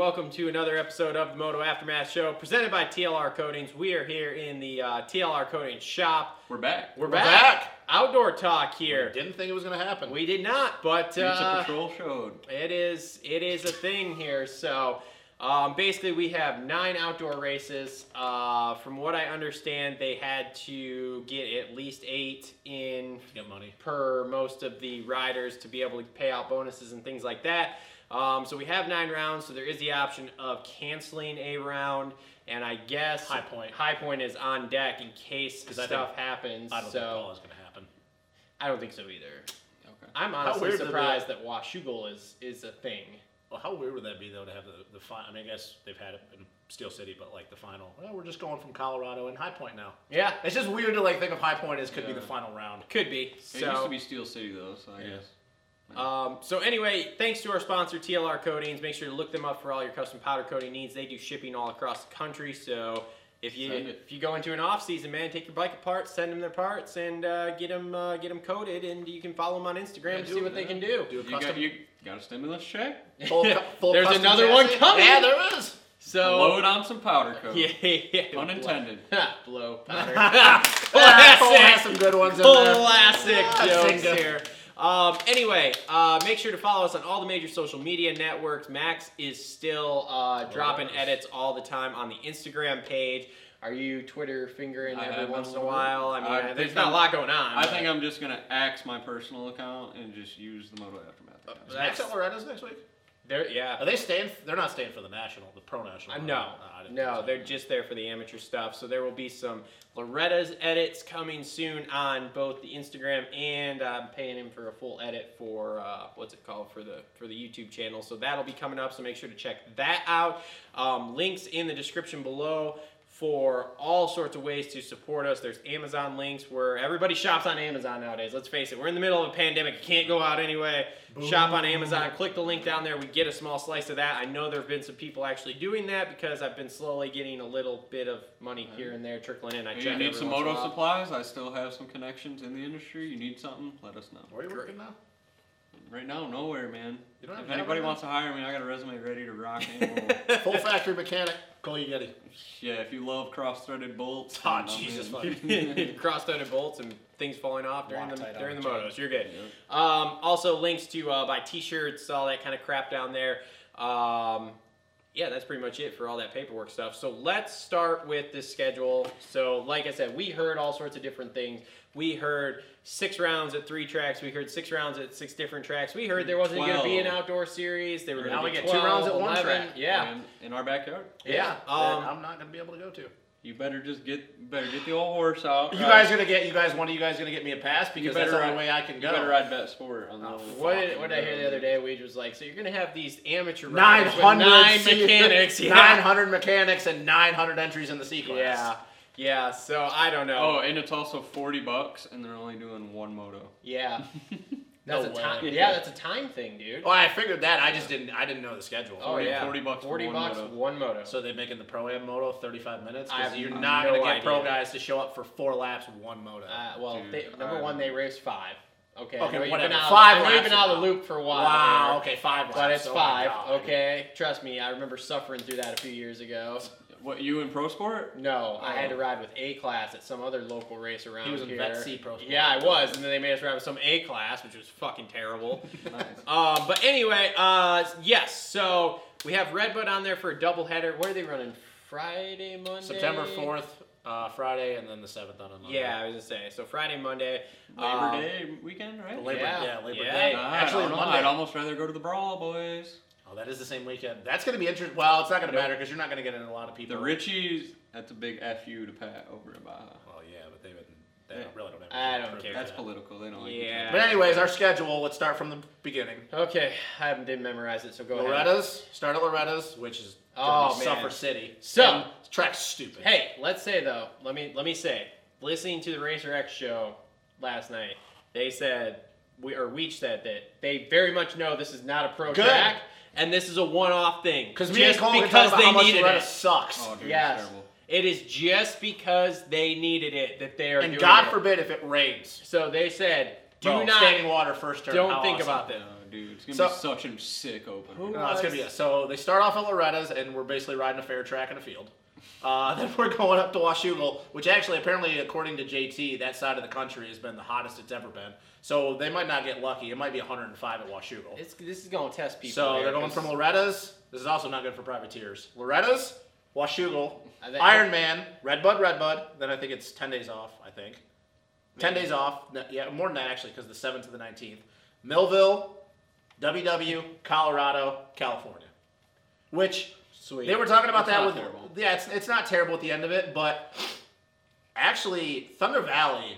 Welcome to another episode of the Moto Aftermath Show, presented by TLR Coatings. We are here in the uh, TLR Coatings shop. We're back. We're, We're back. back. Outdoor talk here. Didn't think it was gonna happen. We did not, but uh, Patrol showed. it is it is a thing here. So um, basically, we have nine outdoor races. Uh, from what I understand, they had to get at least eight in Get money. per most of the riders to be able to pay out bonuses and things like that. Um, so we have nine rounds, so there is the option of canceling a round, and I guess High Point. High point is on deck in case 'Cause I stuff happens. I don't so think all is gonna happen. I don't think so either. Okay. I'm honestly weird that surprised that Washougal is is a thing. Well, how weird would that be though to have the the final? I mean, I guess they've had it in Steel City, but like the final. Well, we're just going from Colorado and High Point now. Yeah, It's just weird to like think of High Point as could be the final round. could be. It used to be Steel City though, so I Yeah. guess. Um, so anyway, thanks to our sponsor TLR Coatings. Make sure to look them up for all your custom powder coating needs. They do shipping all across the country. So if you if you go into an off season, man, take your bike apart, send them their parts, and uh, get them uh, get them coated. And you can follow them on Instagram Yeah, to see it, what they can do. Do a You custom. got you got a stimulus check? full, full There's custom another one coming. Yeah, there is. So Load on some powder coat. yeah, yeah, Unintended. blow powder. Cole has some good ones in there. Classic jokes here. Um, anyway, uh, make sure to follow us on all the major social media networks. Max is still uh, dropping yes. edits all the time on the Instagram page. Are you Twitter fingering I every once in a while? I mean, I uh, there's not a I'm- lot going on. I but think I'm just gonna axe my personal account and just use the Moto Aftermath account. Is Max at Loretta's next week? They're yeah. Are they staying? They're not staying for the national, the pro national. Uh, no, I no, they're just there for the amateur stuff. So there will be some Loretta's edits coming soon on both the Instagram and I'm paying him for a full edit for uh, what's it called for the for the YouTube channel. So that'll be coming up. So make sure to check that out. Um, links in the description below for all sorts of ways to support us. There's Amazon links where everybody shops on Amazon nowadays. Let's face it, we're in the middle of a pandemic. You can't go out anyway. Shop on Amazon. Click the link down there. We get a small slice of that. I know there have been some people actually doing that because I've been slowly getting a little bit of money here and there trickling in. I you need some once moto supplies? I still have some connections in the industry. You need something? Let us know. Where are you working now? Right now, nowhere, man. You don't have If a anybody wants to hire me, I got a resume ready to rock and roll. Full factory mechanic. Cole Yeti. yeah, if you love cross-threaded bolts. Oh, then I'm Jesus fucking. cross-threaded bolts and things falling off during the during the the motos. You're good. Yeah. Um, also, links to uh, buy T-shirts, all that kind of crap down there. Um, yeah, that's pretty much it for all that paperwork stuff. So let's start with this schedule. So, like I said, we heard all sorts of different things. We heard six rounds at three tracks. We heard six rounds at six different tracks. We heard there wasn't going to be an outdoor series. They were going Now to we be get two rounds at one track. Yeah, And in our backyard. yeah. that Um, I'm not gonna be able to go to. You better just get better get the old horse out. You ride- guys gonna get you guys one of you guys gonna get me a pass because better that's the only ride, way I can you go. better ride bet sport on the Oh, old- what did, what did I hear the other day? Wage was like, so you're going to have these amateur Nine riders with hundred nine mechanics. Yeah. nine hundred mechanics, and nine hundred entries in the C class. Yeah, yeah. So I don't know. Oh, and it's also forty bucks, and they're only doing one moto. yeah. That's No a time. way. Yeah, that's a time thing, dude. Oh, I figured that. I just didn't. I didn't know the schedule. Oh 40 yeah, 40 bucks for Forty one bucks, moto. one moto. So they're making the pro am moto thirty-five minutes because you're no not gonna get pro guys to show up for four laps one moto. uh, well, Dude, they, number I one, don't they know. raced five. Okay. Okay, know whatever. Been out, Five I know you've been out of the loop for a while. wow. there, Okay, five laps. But it's Oh my five. God. Okay. Trust me, I remember suffering through that a few years ago. What you in pro sport? No, I had to ride with A class at some other local race around He was in here. Vet C Pro Sport. Yeah, I was, and then they made us ride with some A class, which was fucking terrible. Nice. um, but anyway, uh, yes. So we have Redbud on there for a doubleheader. What are they running? Friday, Monday. September fourth, uh, Friday, and then the seventh on a Monday. Yeah, I was gonna say. So Friday, Monday. Labor um, Day weekend, right? Labor, Yeah, yeah, Labor yeah. Day. Ah, Actually, I don't know. Monday. I'd almost rather go to the brawl, boys. Oh, that is the same weekend. That's going to be interesting. Well, it's not going to Nope. matter because you're not going to get in a lot of people. The Richies, that's a big fu to Pat over at Baja. Well, yeah, but they've been They don't, really don't have. I don't care. That's that. political. They don't like each Yeah. other. But anyways, our schedule. Let's start from the beginning. Okay, I didn't memorize it, so go ahead. Loretta's start at Loretta's, which is Oh, oh, man. Suffer City. So- And track's stupid. Hey, let's say though, let me let me say, listening to the Racer X show last night, they said we or Weege said that they very much know this is not a pro Good. track, and this is a one-off thing. because me and just Cole because they how much needed Loretta it. sucks. Oh, dude, Yes, it's terrible. it is just because they needed it that they are and doing God it. forbid if it rains. So they said, do Bro, not standing water first turn. don't how think awesome. about this. Oh, dude, it's gonna So- be such a sick opener. Who- No, it's gonna be so. They start off at Loretta's, and we're basically riding a fair track in a field. Uh, then we're going up to Washougal, which actually, apparently, according to JT, that side of the country has been the hottest it's ever been. So they might not get lucky. It might be 105 at Washougal. It's, this is going to test people. So they're going 'cause from Loretta's. This is also not good for privateers. Loretta's, Washougal, I think- Iron Man, Redbud, Redbud. Then I think it's 10 days off. I think 10 Maybe. days off. No, Yeah, more than that actually, because the 7th to the 19th. Millville, WW, Colorado, California. Which Sweet. they were talking about It's that not with terrible. yeah, it's it's not terrible at the end of it, but actually Thunder Valley,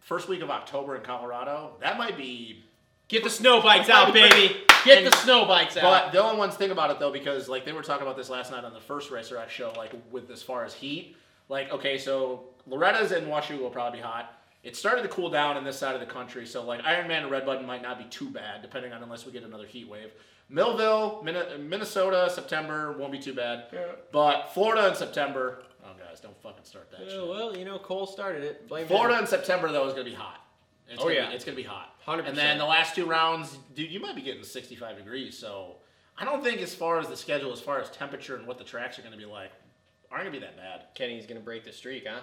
first week of October in Colorado, that might be Get the snow bikes out, baby. Get the snow bikes out. But the only ones think about it though, because like they were talking about this last night on the first Racer X show, like with as far as heat. Like, okay, so Loretta's and Washoe will probably be hot. It started to cool down in this side of the country, so like Iron Man and Red Button might not be too bad, depending on unless we get another heat wave. Millville, Min- Minnesota, September won't be too bad. Yeah. But Florida in September, oh guys, don't fucking start that Yeah, shit. well, you know, Cole started it. Blame Florida him. in September though is gonna be hot. It's Oh, gonna yeah. be, it's gonna be hot. 100%. And then the last two rounds, dude, you might be getting 65 degrees. So I don't think as far as the schedule, as far as temperature and what the tracks are gonna be like, aren't gonna be that bad. Kenny's gonna break the streak, huh?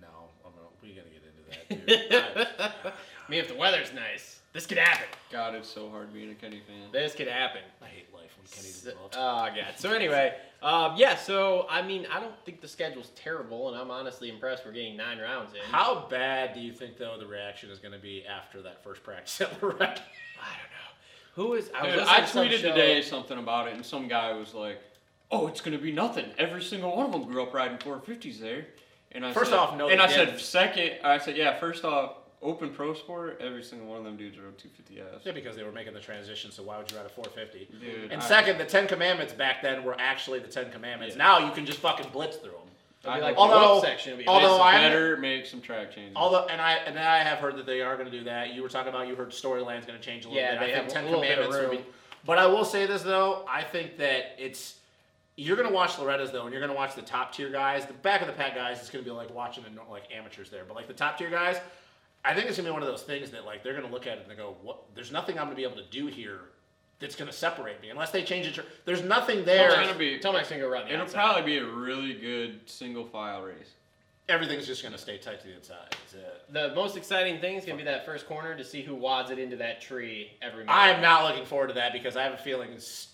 No, I'm not, we gotta get into that. Dude. I, I mean, if the weather's nice, this could happen. God, it's so hard being a Kenny fan. This could happen. I hate life when Kenny's So- involved. oh god. So anyway, um, yeah. So I mean, I don't think the schedule's terrible, and I'm honestly impressed. We're getting nine rounds in. How bad do you think though the reaction is gonna be after that first practice at Loretta? I don't know. Who is? I, was Dude, I tweeted show- today something about it, and some guy was like, "Oh, it's gonna be nothing. Every single one of them grew up riding 450s there." And I First said, off, no, And I said, didn't. second, I said, yeah. First off, Open Pro Sport, every single one of them dudes rode 250s. Yeah, because they were making the transition. So why would you ride a 450? Dude, And I- second, the Ten Commandments back then were actually the Ten Commandments. Yeah. Now you can just fucking blitz through them. It'll I like hope- the Although- section. It'll be although. I- better make some track changes. Although, and I and I have heard that they are going to do that. You were talking about you heard Storyline's going to change a little Yeah, bit. they I have think Ten little bit of Commandments would be. But I will say this though, I think that it's you're going to watch Loretta's though, and you're going to watch the top tier guys. The back of the pack guys, it's going to be like watching the like amateurs there. But like the top tier guys, I think it's going to be one of those things that like they're going to look at it and they go, "What? There's nothing I'm going to be able to do here." That's going to separate me unless they change it. to- There's nothing there. it's gonna be. Tomac's gonna go run the It'll outside. probably be a really good single file race. Everything's just going to stay tight to the inside. That's it. The most exciting thing is gonna be that first corner to see who wads it into that tree every. I am not looking forward to that because I have a feeling it's.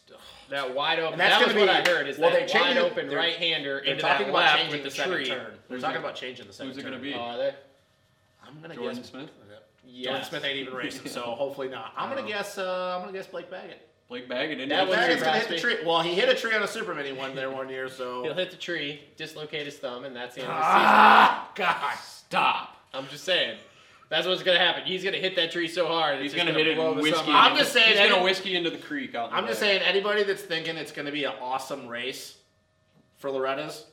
That wide open. And that's that was gonna what be- I heard. Is well, that they changed wide it- open they're- right hander They're into talking that about left changing with the, the second tree. turn. They're Who's talking it- about changing the second who's it turn. gonna be? Oh, are they? I'm gonna Jordan guess. Smith? Jordan Smith ain't even racing, so hopefully not. I'm gonna Oh. guess. Uh, I'm gonna guess Blake Baggett. Blake Baggett into That the. Baggett's gonna hit the tree. Well, he hit a tree on a Super Mini one there one year, so. He'll so. hit the tree, dislocate his thumb, and that's the end of the season. Ah, God. Stop. I'm just saying. That's what's gonna happen. He's gonna hit that tree so hard. He's it's just gonna hit it blow and the whiskey. sum I'm out. just saying He's gonna whiskey into the creek out. in the I'm just back. saying anybody that's thinking it's gonna be an awesome race for Loretta's,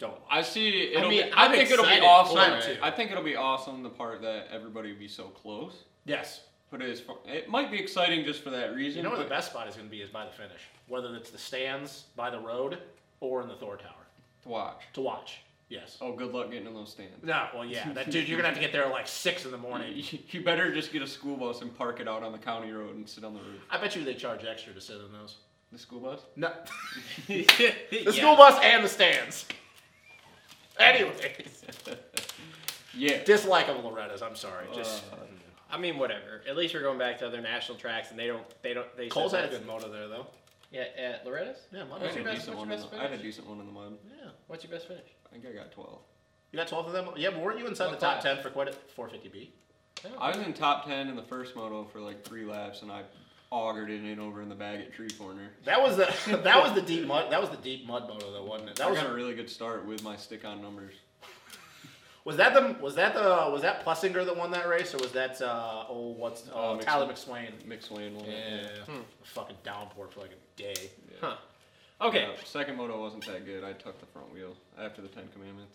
don't. I see. It'll mean, be, I I'm think it'll be awesome. for it. I think it'll be awesome the part that everybody will be so close. Yes. But it, is, it might be exciting just for that reason. You know where the best spot is gonna be is by the finish, whether it's the stands by the road or in the Thor Tower to watch. to watch. Yes. Oh, good luck getting in those stands. No, well, yeah, that dude, you're gonna have to get there at like six in the morning. You, you better just get a school bus and park it out on the county road and sit on the roof. I bet you they charge extra to sit in those. The school bus? No, the the school bus and the stands. Anyways, Yeah. dislike of Loretta's. I'm sorry. Just Uh, I mean, whatever. At least we're going back to other national tracks, and they don't. They don't. They Cole's had a good moto there though. Yeah, at Loretta's. Yeah, What's your best- what's your best the, I had a decent one in the mud. Yeah, What's your best finish? I think I got 12. you got 12 of them. Yeah, but weren't you inside What the top class? 10 for quite a 450B? I was in top 10 in the first moto for like three laps, and I augured it in over in the bag at tree corner. That was the that was the deep mud. That was the deep mud moto though, wasn't it? That I was got a really good start with my stick-on numbers. Was that the was that the was that Plessinger that won that race, or was that uh, oh what's uh, Uh, Mc- Tyler McSwain? McSwain won. Yeah, it, Hmm. fucking downpour for like a day. Huh. Okay. Uh, second moto wasn't that good. I took the front wheel after the Ten Commandments.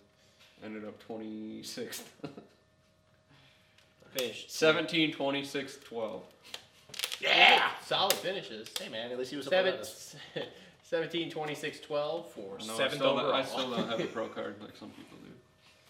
Ended up 26th. Finished. 17, 26, 12. Yeah. Solid finishes. Hey man, at least he was Seven, above us. 17, 26, 12 for I know, I seventh still, don't, overall. I still don't have a pro card like some people do.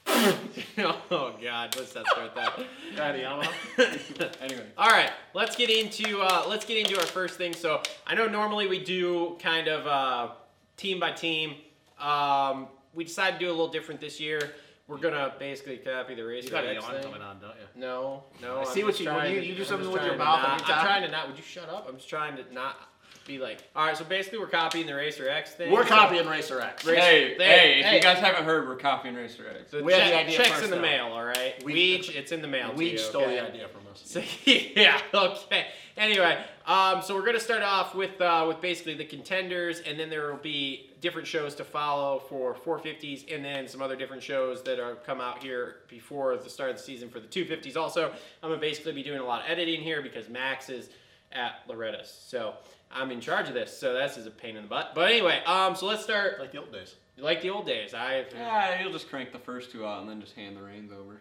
oh God, let's not start that. Got Yamaha. Anyway, All right, let's get into uh, let's get into our first thing. So I know normally we do kind of uh, team by team. Um, we decided to do a little different this year. We're gonna basically copy the race. You got a yawn thing. coming on, don't you? No, no. I see what you- when you- you do something with your mouth not- I'm trying to not. Would you shut up? I'm just trying to not be like. All right, so basically we're copying the Racer X thing. We're So- copying Racer X. Racer- hey, they- hey, if hey. you guys haven't heard, we're copying Racer X. So We had check- the idea checks first, in the though. mail. All right, We- Weege, it's in the mail. to you, stole okay? the idea from us. So yeah, okay. Anyway, um, so we're gonna start off with uh, with basically the contenders, and then there will be different shows to follow for 450s, and then some other different shows that are come out here before the start of the season for the 250s. Also, I'm gonna basically be doing a lot of editing here because Max is at Loretta's, so I'm in charge of this. So this is a pain in the butt. But anyway, um, so let's start Like the old days. like the old days. I Yeah, you'll just crank the first two out and then just hand the reins over.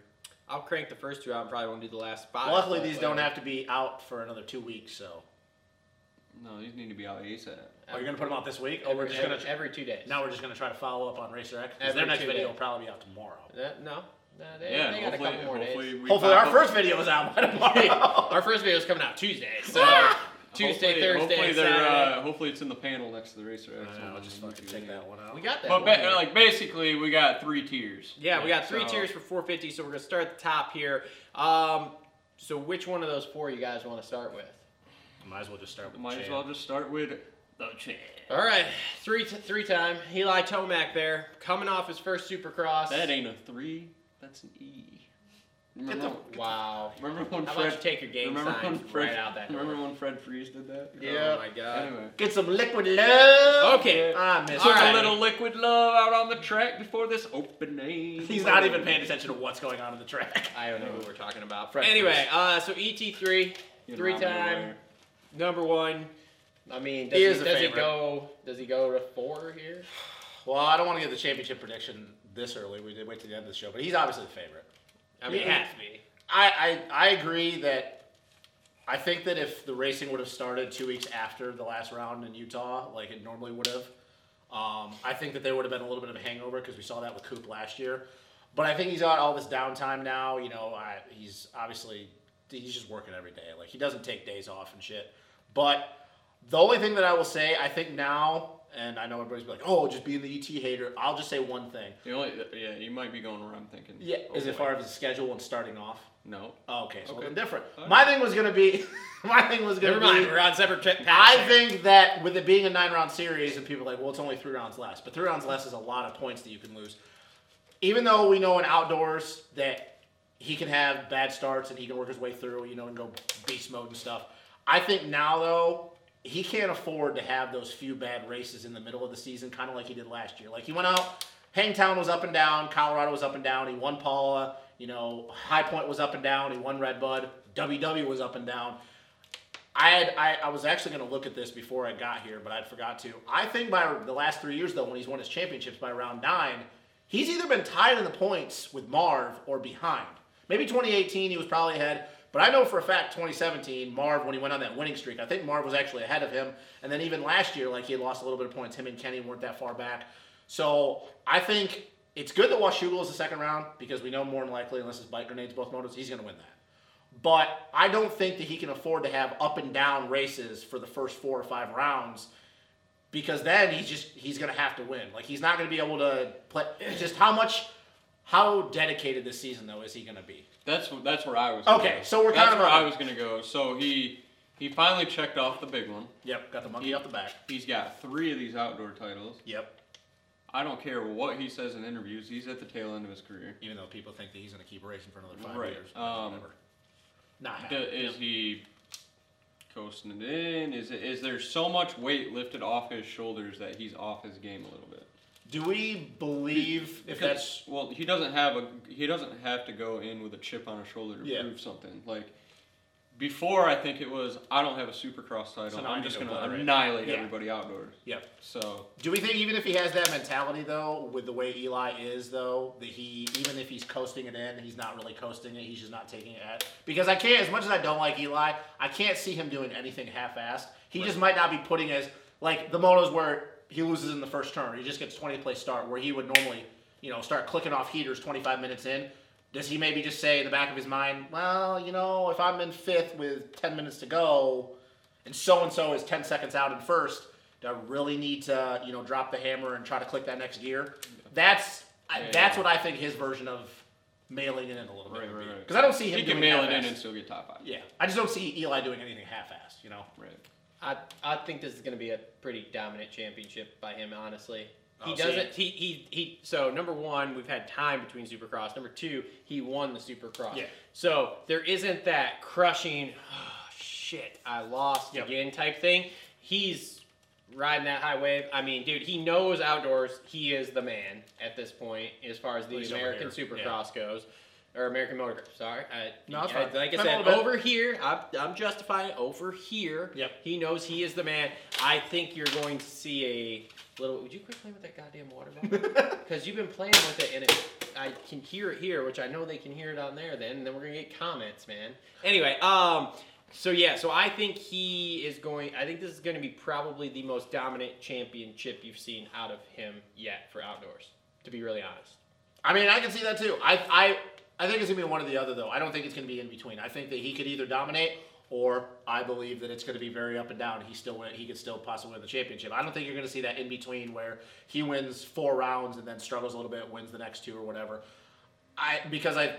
I'll crank the first two out. and Probably won't do the last five. Luckily, but these don't have to be out for another two weeks. So, No, these need to be out ASAP. are you gonna put them out this week? Or we're Every, just gonna every, every two days. now we're just gonna try to follow up on Racer X. 'cause Every Their next video days. will probably be out tomorrow. Uh, no, no, they, Yeah, they got a hopefully, couple more hopefully days. Hopefully, pop our up- first video is out by tomorrow. Our first video is coming out Tuesday, so Tuesday, hopefully, Thursday, hopefully and they're, Saturday. uh, hopefully it's in the panel next to the Racer X. I know, I'll just fucking YouTube take that one out. we got that. But one ba- here. like basically, we got three tiers. yeah, we got three So- tiers for 450, so we're gonna start at the top here. Um, so which one of those four you guys want to start with? Might as well just start with Might as well just start with the champ. All right, three t- three time Eli Tomac there, coming off his first Supercross. That ain't a three. That's an E. Remember, wow. remember when How Fred? about you take your game remember when signs Fred? right out that door? remember when Fred Freeze did that? Yeah. Oh my god. Anyway, Get some liquid love. Okay. I miss All took right. a little liquid love out on the track before this opening. He's not even paying attention to what's going on in the track. I don't know who we're talking about. Fred anyway, uh, so ET3, You're three time, aware. number one. I mean, does He he, does he go? Does he go to four here? Well, I don't want to get the championship prediction this early. We did wait to the end of the show, but he's obviously the favorite. I mean, it Yeah. has to be. I, I I agree that I think that if the racing would have started two weeks after the last round in Utah, like it normally would have, um, I think that there would have been a little bit of a hangover because we saw that with Coop last year. But I think he's got all this downtime now. You know, I, he's obviously he's just working every day. Like he doesn't take days off and shit. But the only thing that I will say, I think now, and I know everybody's like, "Oh, just being the ET hater." I'll just say one thing. The only, yeah, you might be going where I'm thinking. Yeah, Oh, as boy. far as the schedule and starting off. No. Oh, okay, so Okay. then different. Alright. My thing was gonna be, my thing was gonna Never mind. be. We're on separate tra- paths. I here. think that with it being a nine-round series, and people are like, well, it's only three rounds less, but three rounds less is a lot of points that you can lose. Even though we know in outdoors that he can have bad starts and he can work his way through, you know, and go beast mode and stuff. I think now though he can't afford to have those few bad races in the middle of the season, kind of like he did last year. Like he went out, Hangtown was up and down, Colorado was up and down. He won Paula, you know, High Point was up and down. He won Red Bud, WW was up and down. I had I, I was actually going to look at this before I got here, but I'd forgot to. I think by the last three years though, when he's won his championships by round nine, he's either been tied in the points with Marv or behind. Maybe 2018 he was probably ahead, but I know for a fact 2017 Marv when he went on that winning streak, I think Marv was actually ahead of him. And then even last year, like he had lost a little bit of points. Him and Kenny weren't that far back. So I think it's good that Washougal is the second round because we know more than likely, unless his bike grenades both motors, he's going to win that. But I don't think that he can afford to have up and down races for the first four or five rounds because then he's just he's gonna have to win. Like he's not gonna be able to play. Just how much, how dedicated this season though is he gonna be? That's that's where I was. Okay, go. so we're that's kind of where I was gonna go. So he he finally checked off the big one. Yep, got the monkey off the back. He's got three of these outdoor titles. Yep. I don't care what he says in interviews. He's at the tail end of his career. Even though people think that he's gonna keep racing for another five Right, years, um, whatever. Not is he coasting it in? Is it, is there so much weight lifted off his shoulders that he's off his game a little bit? Do we believe if that's well, he doesn't have a he doesn't have to go in with a chip on his shoulder to Yeah. prove something. Like before, I think it was I don't have a Supercross title. So now I I'm just gonna obliterate. annihilate Yeah. everybody outdoors. yeah? So Do we think even if he has that mentality though, with the way Eli is though, that he even if he's coasting it in, he's not really coasting it. He's just not taking it at. Because I can't, as much as I don't like Eli, I can't see him doing anything half-assed. He just might not be putting as like the motos where he loses in the first turn. He just gets 20th place start where he would normally, you know, start clicking off heaters 25 minutes in. Does he maybe just say in the back of his mind, well, you know, if I'm in fifth with 10 minutes to go, and so and so is 10 seconds out in first, do I really need to, you know, drop the hammer and try to click that next gear? That's I, Yeah, that's yeah. what I think his version of mailing it in a little bit. Right, right, right. Because I don't see him he can mail it in and still get top five. Yeah, I just don't see Eli doing anything half-assed. You know. Right. I I think this is going to be a pretty dominant championship by him. Honestly, he Oh, doesn't. He, he he. So number one, we've had time between Supercross. Number two, he won the Supercross. Yeah. So there isn't that crushing. Oh, shit, I lost Yep. again type thing. He's riding that high wave. I mean, dude, he knows outdoors. He is the man at this point as far as the American. Supercross goes. Or American Motor. Sorry, I, No, I- fine. like I a said, little over here, I'm, I'm justifying it. Over here, Yep. he knows he is the man. I think you're going to see a little. Would you quit playing with that goddamn water bottle? Because you've been playing with it, and it, I can hear it here, which I know they can hear it on there. Then, and then we're gonna get comments, man. Anyway, um, so yeah, so I think he is going. I think this is going to be probably the most dominant championship you've seen out of him yet for outdoors. To be really honest. I mean, I can see that too. I I I think it's gonna be one or the other though. I don't think it's gonna be in between. I think that he could either dominate or I believe that it's gonna be very up and down. He still win, he could still possibly win the championship. I don't think you're gonna see that in between where he wins four rounds and then struggles a little bit, wins the next two or whatever. I because I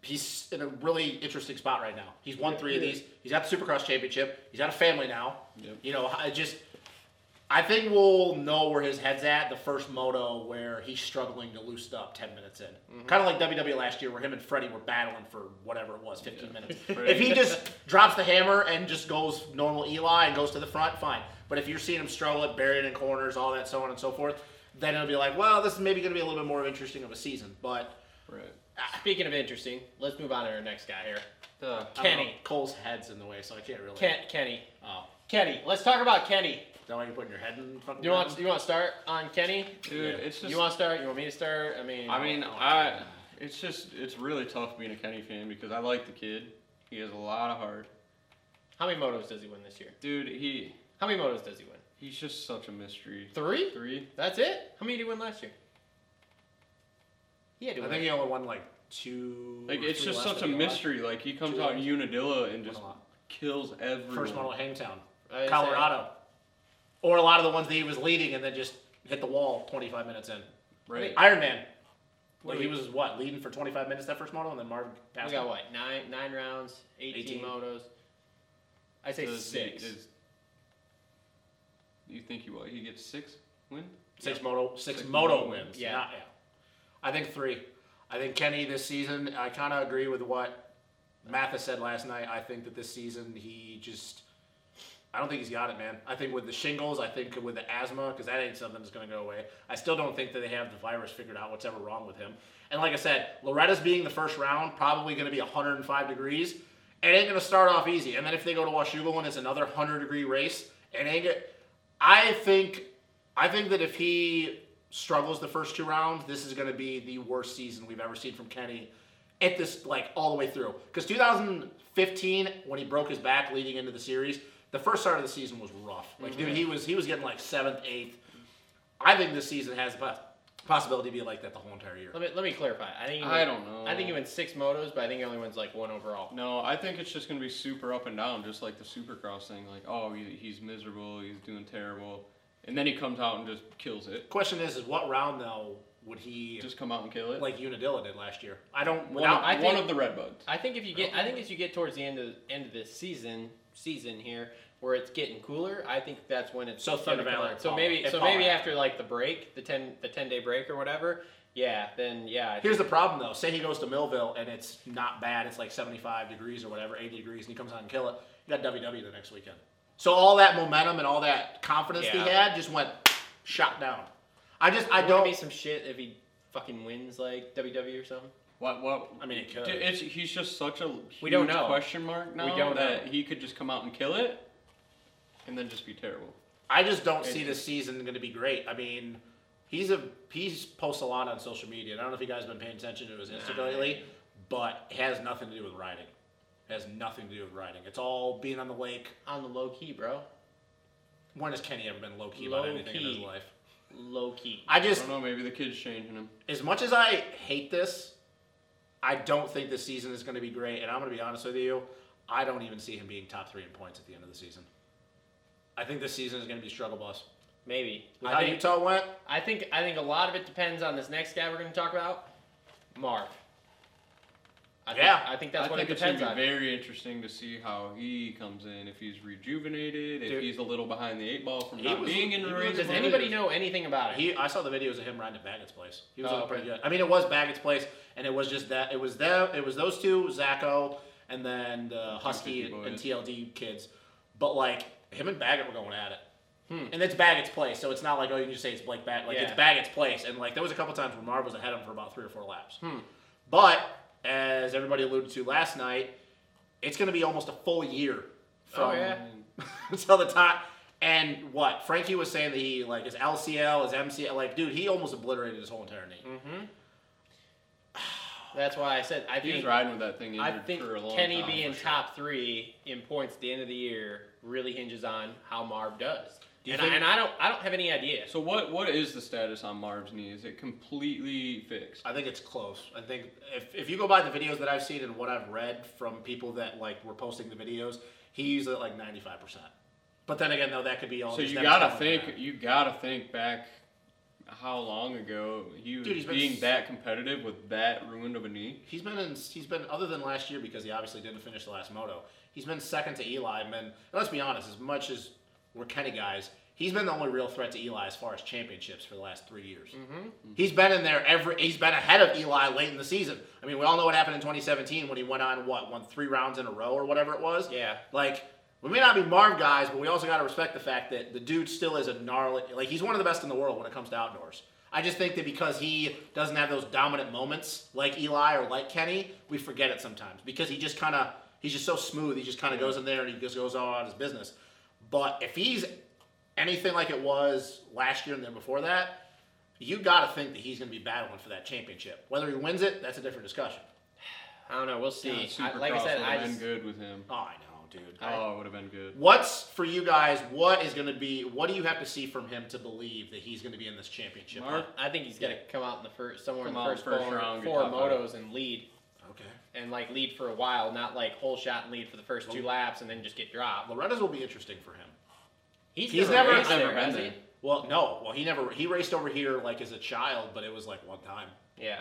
he's in a really interesting spot right now. He's won three of these. He's got the Supercross championship. He's got a family now. Yep. You know, I just I think we'll know where his head's at the first moto where he's struggling to loosen up 10 minutes in. Kind of like WWE last year where him and Freddie were battling for whatever it was, 15 minutes. if he just drops the hammer and just goes normal Eli and goes to the front, fine. But if you're seeing him struggle it, buried in corners, all that, so on and so forth, then it'll be like, well, this is maybe going to be a little bit more interesting of a season. But Right. Speaking of interesting, let's move on to our next guy here. Uh, I don't know, Kenny. Cole's head's in the way, so I can't really. Ken, Kenny. Oh. Kenny. Let's talk about Kenny. Is that why you're putting your head in fucking Do you want ground? you want to start on Kenny? dude, Yeah. it's just. You want to start? You want me to start? I mean, I mean, oh, I. It's just it's really tough being a Kenny fan because I like the kid. He has a lot of heart, how many motos does he win this year? dude. He How many motos does he win? he's just such a mystery. Three. Three. That's it. How many did he win last year? He had to I win. think he only won like two. Like or it's three just such a mystery. Like he comes Two out in. Unadilla and just kills everyone. First model Hangtown, I was Colorado, or a lot of the ones that he was leading and then just hit the wall 25 minutes in. Right. Iron Man, What like he was what leading for 25 minutes that first model, and then Marvin We got him. what? Nine nine rounds, 18, 18. motos. I say Does he- six. is- you think he will? He gets six win? Six moto, six, Six moto moto wins. wins. Yeah. Not- yeah. I think three. I think Kenny this season. I kind of agree with what Matthes said last night. I think that this season he just. I don't think he's got it, man. I think with the shingles, I think with the asthma, because that ain't something that's going to go away. I still don't think that they have the virus figured out. What's ever wrong with him? And like I said, Loretta's being the first round, probably going to be 105 degrees. It ain't going to start off easy. And then if they go to Washougal and it's another 100 degree race, it ain't. I think I think that if he struggles the first two rounds, this is going to be the worst season we've ever seen from Kenny at this like all the way through. Because 2015, when he broke his back leading into the series, the first start of the season was rough. Like dude, he was he was getting like seventh, eighth. I think this season has the pos- possibility to be like that the whole entire year. let me let me clarify. I think he I win- don't know. I think he wins six motos, but I think he only wins like one overall. No, I think it's just gonna be super up and down, just like the Supercross thing. Like, oh, he, he's miserable, he's doing terrible, and then he comes out and just kills it. Question is, is what round though would he Just come out and kill it. like Unadilla did last year? I don't. one, Without, of, I one think- of the Redbuds. I think if you get, I think as you get towards the end of end of this season, season here, where it's getting cooler, I think that's when it's So Thunder Valley So maybe, so maybe after like the break, the ten the ten day break or whatever, yeah, then yeah. I Here's the problem though. Say he goes to Millville and it's not bad. It's like 75 degrees or whatever, 80 degrees, and he comes out and kill it. You got WW the next weekend. So all that momentum and all that confidence that he had just went shot down. I just I Wouldn't don't. be some shit if he fucking wins like WW or something. What? What? I mean, it could. Dude, It's, he's just such a We don't know. question mark now We don't that know. he could just come out and kill it, and then just be terrible. I just don't see this season going to be great. I mean, he's a he's posts a lot on social media. and I don't know if you guys have been paying attention to his Instagram lately, but it has nothing to do with riding. It has nothing to do with riding. It's all being on the lake. On the low key, bro. When has Kenny ever been low key about Low anything in his key. life? Low key. I I just, don't know. Maybe the kid's changing him. as much as I hate this, I don't think this season is going to be great. And I'm going to be honest with you, I don't even see him being top three in points at the end of the season. I think this season is going to be struggle bus. Maybe. With I how think, Utah went, I think I think a lot of it depends on this next guy we're going to talk about, Marv. I think, Yeah. I think that's I what think it it's gonna depends be on. very interesting to see how he comes in. If he's rejuvenated, Dude. if he's a little behind the eight ball from not was- being in the he was- race. Does anybody know anything about it? He, I saw the videos of him riding at Baggett's place. He was Oh, looking pretty okay. good. I mean, it was Baggett's place, and it was just that. It was them. It was those two, Zacho, and then the Husky 250 and. TLD kids. But like him and Baggett were going at it. Hmm. And it's Baggett's place, so it's not like oh you can just say it's Blake Baggett. Like it's Baggett's place, and like there was a couple times where Marv was ahead of him for about three or four laps. Hmm. But as everybody alluded to last night, it's going to be almost a full year from Oh, yeah. until the time. And what Frankie was saying that he like his LCL, his MCL, like dude, he almost obliterated his whole entire knee. Mm-hmm. That's why I said I He was think riding with that thing I think for a long Kenny time. being sure. top three in points at the end of the year really hinges on how Marv does. Do and, think- I, and I don't I don't have any idea. So what? What is the status on Marv's knee? Is it completely fixed? I think it's close. I think if, if you go by the videos that I've seen and what I've read from people that like were posting the videos, he's at like ninety five percent. But then again, though, that could be all. So just you gotta think. that. You gotta think back. How long ago he was Dude, he's been being that competitive with that ruined of a knee? He's been in. He's been other than last year because he obviously didn't finish the last moto. He's been second to Eli. And, been, and let's be honest, as much as we're Kenny guys, he's been the only real threat to Eli as far as championships for the last three years. Mm-hmm. He's been in there every. He's been ahead of Eli late in the season. I mean, we all know what happened in 2017 when he went on what won three rounds in a row or whatever it was. Yeah. Like we may not be Marv guys, but we also got to respect the fact that the dude still is a gnarly. Like he's one of the best in the world when it comes to outdoors. I just think that because he doesn't have those dominant moments like Eli or like Kenny, we forget it sometimes because he just kind of he's just so smooth. He just kind of goes in there and he just goes all on his business. But if he's anything like it was last year and then before that, you got to think that he's going to be battling for that championship. Whether he wins it, that's a different discussion. I don't know. We'll see. Yeah, I, like I said, would've been good with him. Oh, I know, dude. I- Oh, it would have been good. What's for you guys? What is going to be? What do you have to see from him to believe that he's going to be in this championship? Mark? I think he's gonna come out in the first somewhere Come in the first, first four, round, four motos and lead Okay. And like lead for a while, not like whole shot and lead for the first two laps and then just get dropped. Loretta's will be interesting for him. He's, He's never, never- raced never there, been has there. he? Well, no. Well, he never. He raced over here like as a child, but it was like one time. Yeah.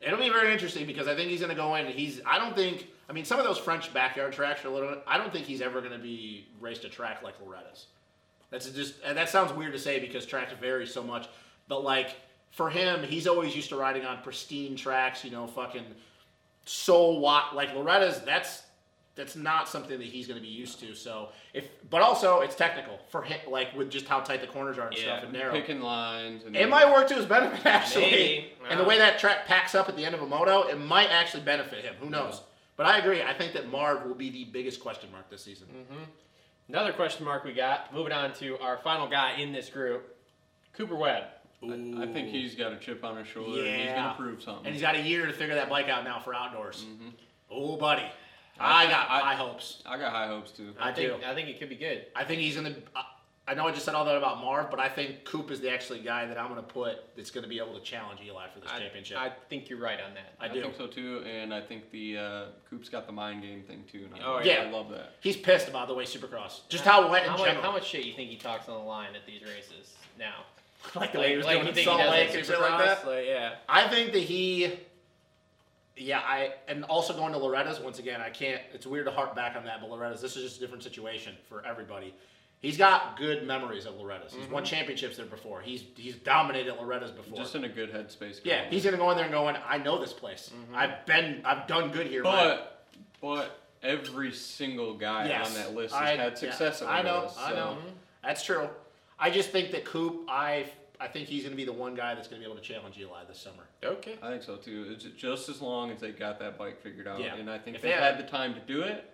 It'll be very interesting because I think he's going to go in. and He's. I don't think. I mean, some of those French backyard tracks are a little. I don't think he's ever going to be raced a track like Loretta's. That's just. And that sounds weird to say because tracks vary so much. But like for him, he's always used to riding on pristine tracks. You know, fucking so what like Loretta's. That's that's not something that he's going to be used to. So if, but also it's technical for him, like with just how tight the corners are and Yeah, stuff and narrow. Picking lines. And It might work to his benefit actually. Maybe. And the way that track packs up at the end of a moto, it might actually benefit him. Who knows? But I agree. I think that Marv will be the biggest question mark this season. Mm-hmm. Another question mark we got. Moving on to our final guy in this group, Cooper Webb. I, I think he's got a chip on his shoulder. and he's Yeah. gonna prove something. And he's got a year to figure that bike out now for outdoors. Mm-hmm. Oh, buddy. I, I- got I- high hopes. I got high hopes too. I, I think do. I think it could be good. I think he's going to. I know I just said all that about Marv, but I think Coop is the actually guy that I'm going to put that's going to be able to challenge Eli for this I, championship. I think you're right on that. I I do. think so too, and I think the uh, Coop's got the mind game thing too. And I, Oh, I yeah. love that. He's pissed about the way Supercross, just how it went in how much, general. how much shit you think he talks on the line at these races now? like the way he was doing you in think Salt he does Lake at and shit like that. Like, yeah. I think that he, yeah, I and also going to Loretta's once again. I can't. It's weird to harp back on that, but Loretta's. This is just a different situation for everybody. He's got good memories of Loretta's. He's Mm-hmm. won championships there before. He's he's dominated Loretta's before. Just in a good headspace. yeah, he's gonna go in there and going. I know this place. Mm-hmm. I've been. I've done good here. my- But but every single guy Yes, on that list I- has had success. yeah, at I know. Loretta's, I know. That's true. I just think that Coop. I I think he's going to be the one guy that's going to be able to challenge Eli this summer. Okay. I think so too. It's just as long as they got that bike figured out, Yeah. and I think If they, they had had- the time to do it.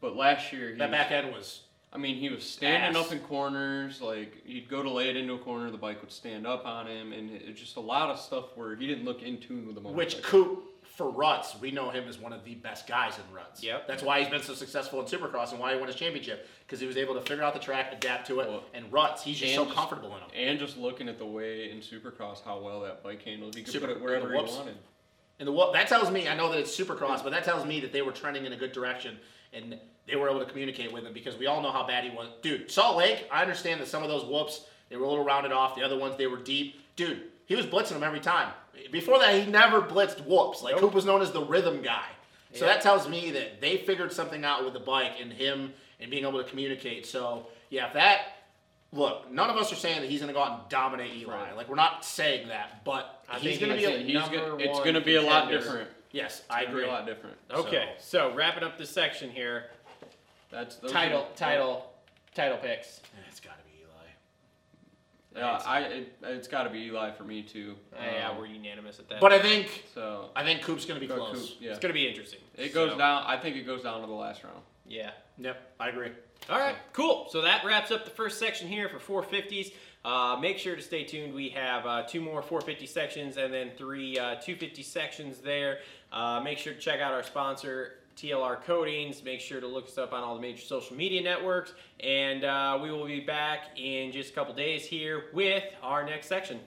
But last year, he That was- back end was I mean, he was standing Ass. up in corners. Like he'd go to lay it into a corner, the bike would stand up on him, and it, it's just a lot of stuff where he didn't look in tune with the motorcycle. Which Coop for ruts, we know him as one of the best guys in ruts. Yep. That's why he's been so successful in Supercross and why he won his championship because he was able to figure out the track, adapt to it, Well, and ruts. He's just so just- comfortable in them. And just looking at the way in Supercross how well that bike handled, he could Super- put it wherever he wanted. And the that tells me, I know that it's Supercross, but that tells me that they were trending in a good direction and they were able to communicate with him because we all know how bad he was. Dude, Salt Lake, I understand that some of those whoops they were a little rounded off. The other ones they were deep. Dude, he was blitzing them every time. Before that, he never blitzed whoops. Like Nope. Coop was known as the rhythm guy. So Yeah. that tells me that they figured something out with the bike and him and being able to communicate. So yeah, if that look, none of us are saying that he's going to go out and dominate Eli. Right. Like we're not saying that, but I he's think going to be. A, He's number gonna, it's going to be a lot different. yes, It's I agree. a lot different. Okay. So wrapping up this section here, That's title, are- title, title picks. It's got to be Eli. Yeah, I it, it's got to be Eli for me too. Uh, yeah, Um, we're unanimous at that. But I think so I think Coop's going to be go close. Coop, yeah. it's gonna be interesting. It goes So, down. I think it goes down to the last round. Yeah. Yep, I agree. All right, cool. So that wraps up the first section here for 450s. Uh, make sure to stay tuned. We have uh, two more 450 sections and then three uh, 250 sections there. Uh, make sure to check out our sponsor, TLR Coatings. Make sure to look us up on all the major social media networks. And uh, we will be back in just a couple days here with our next section.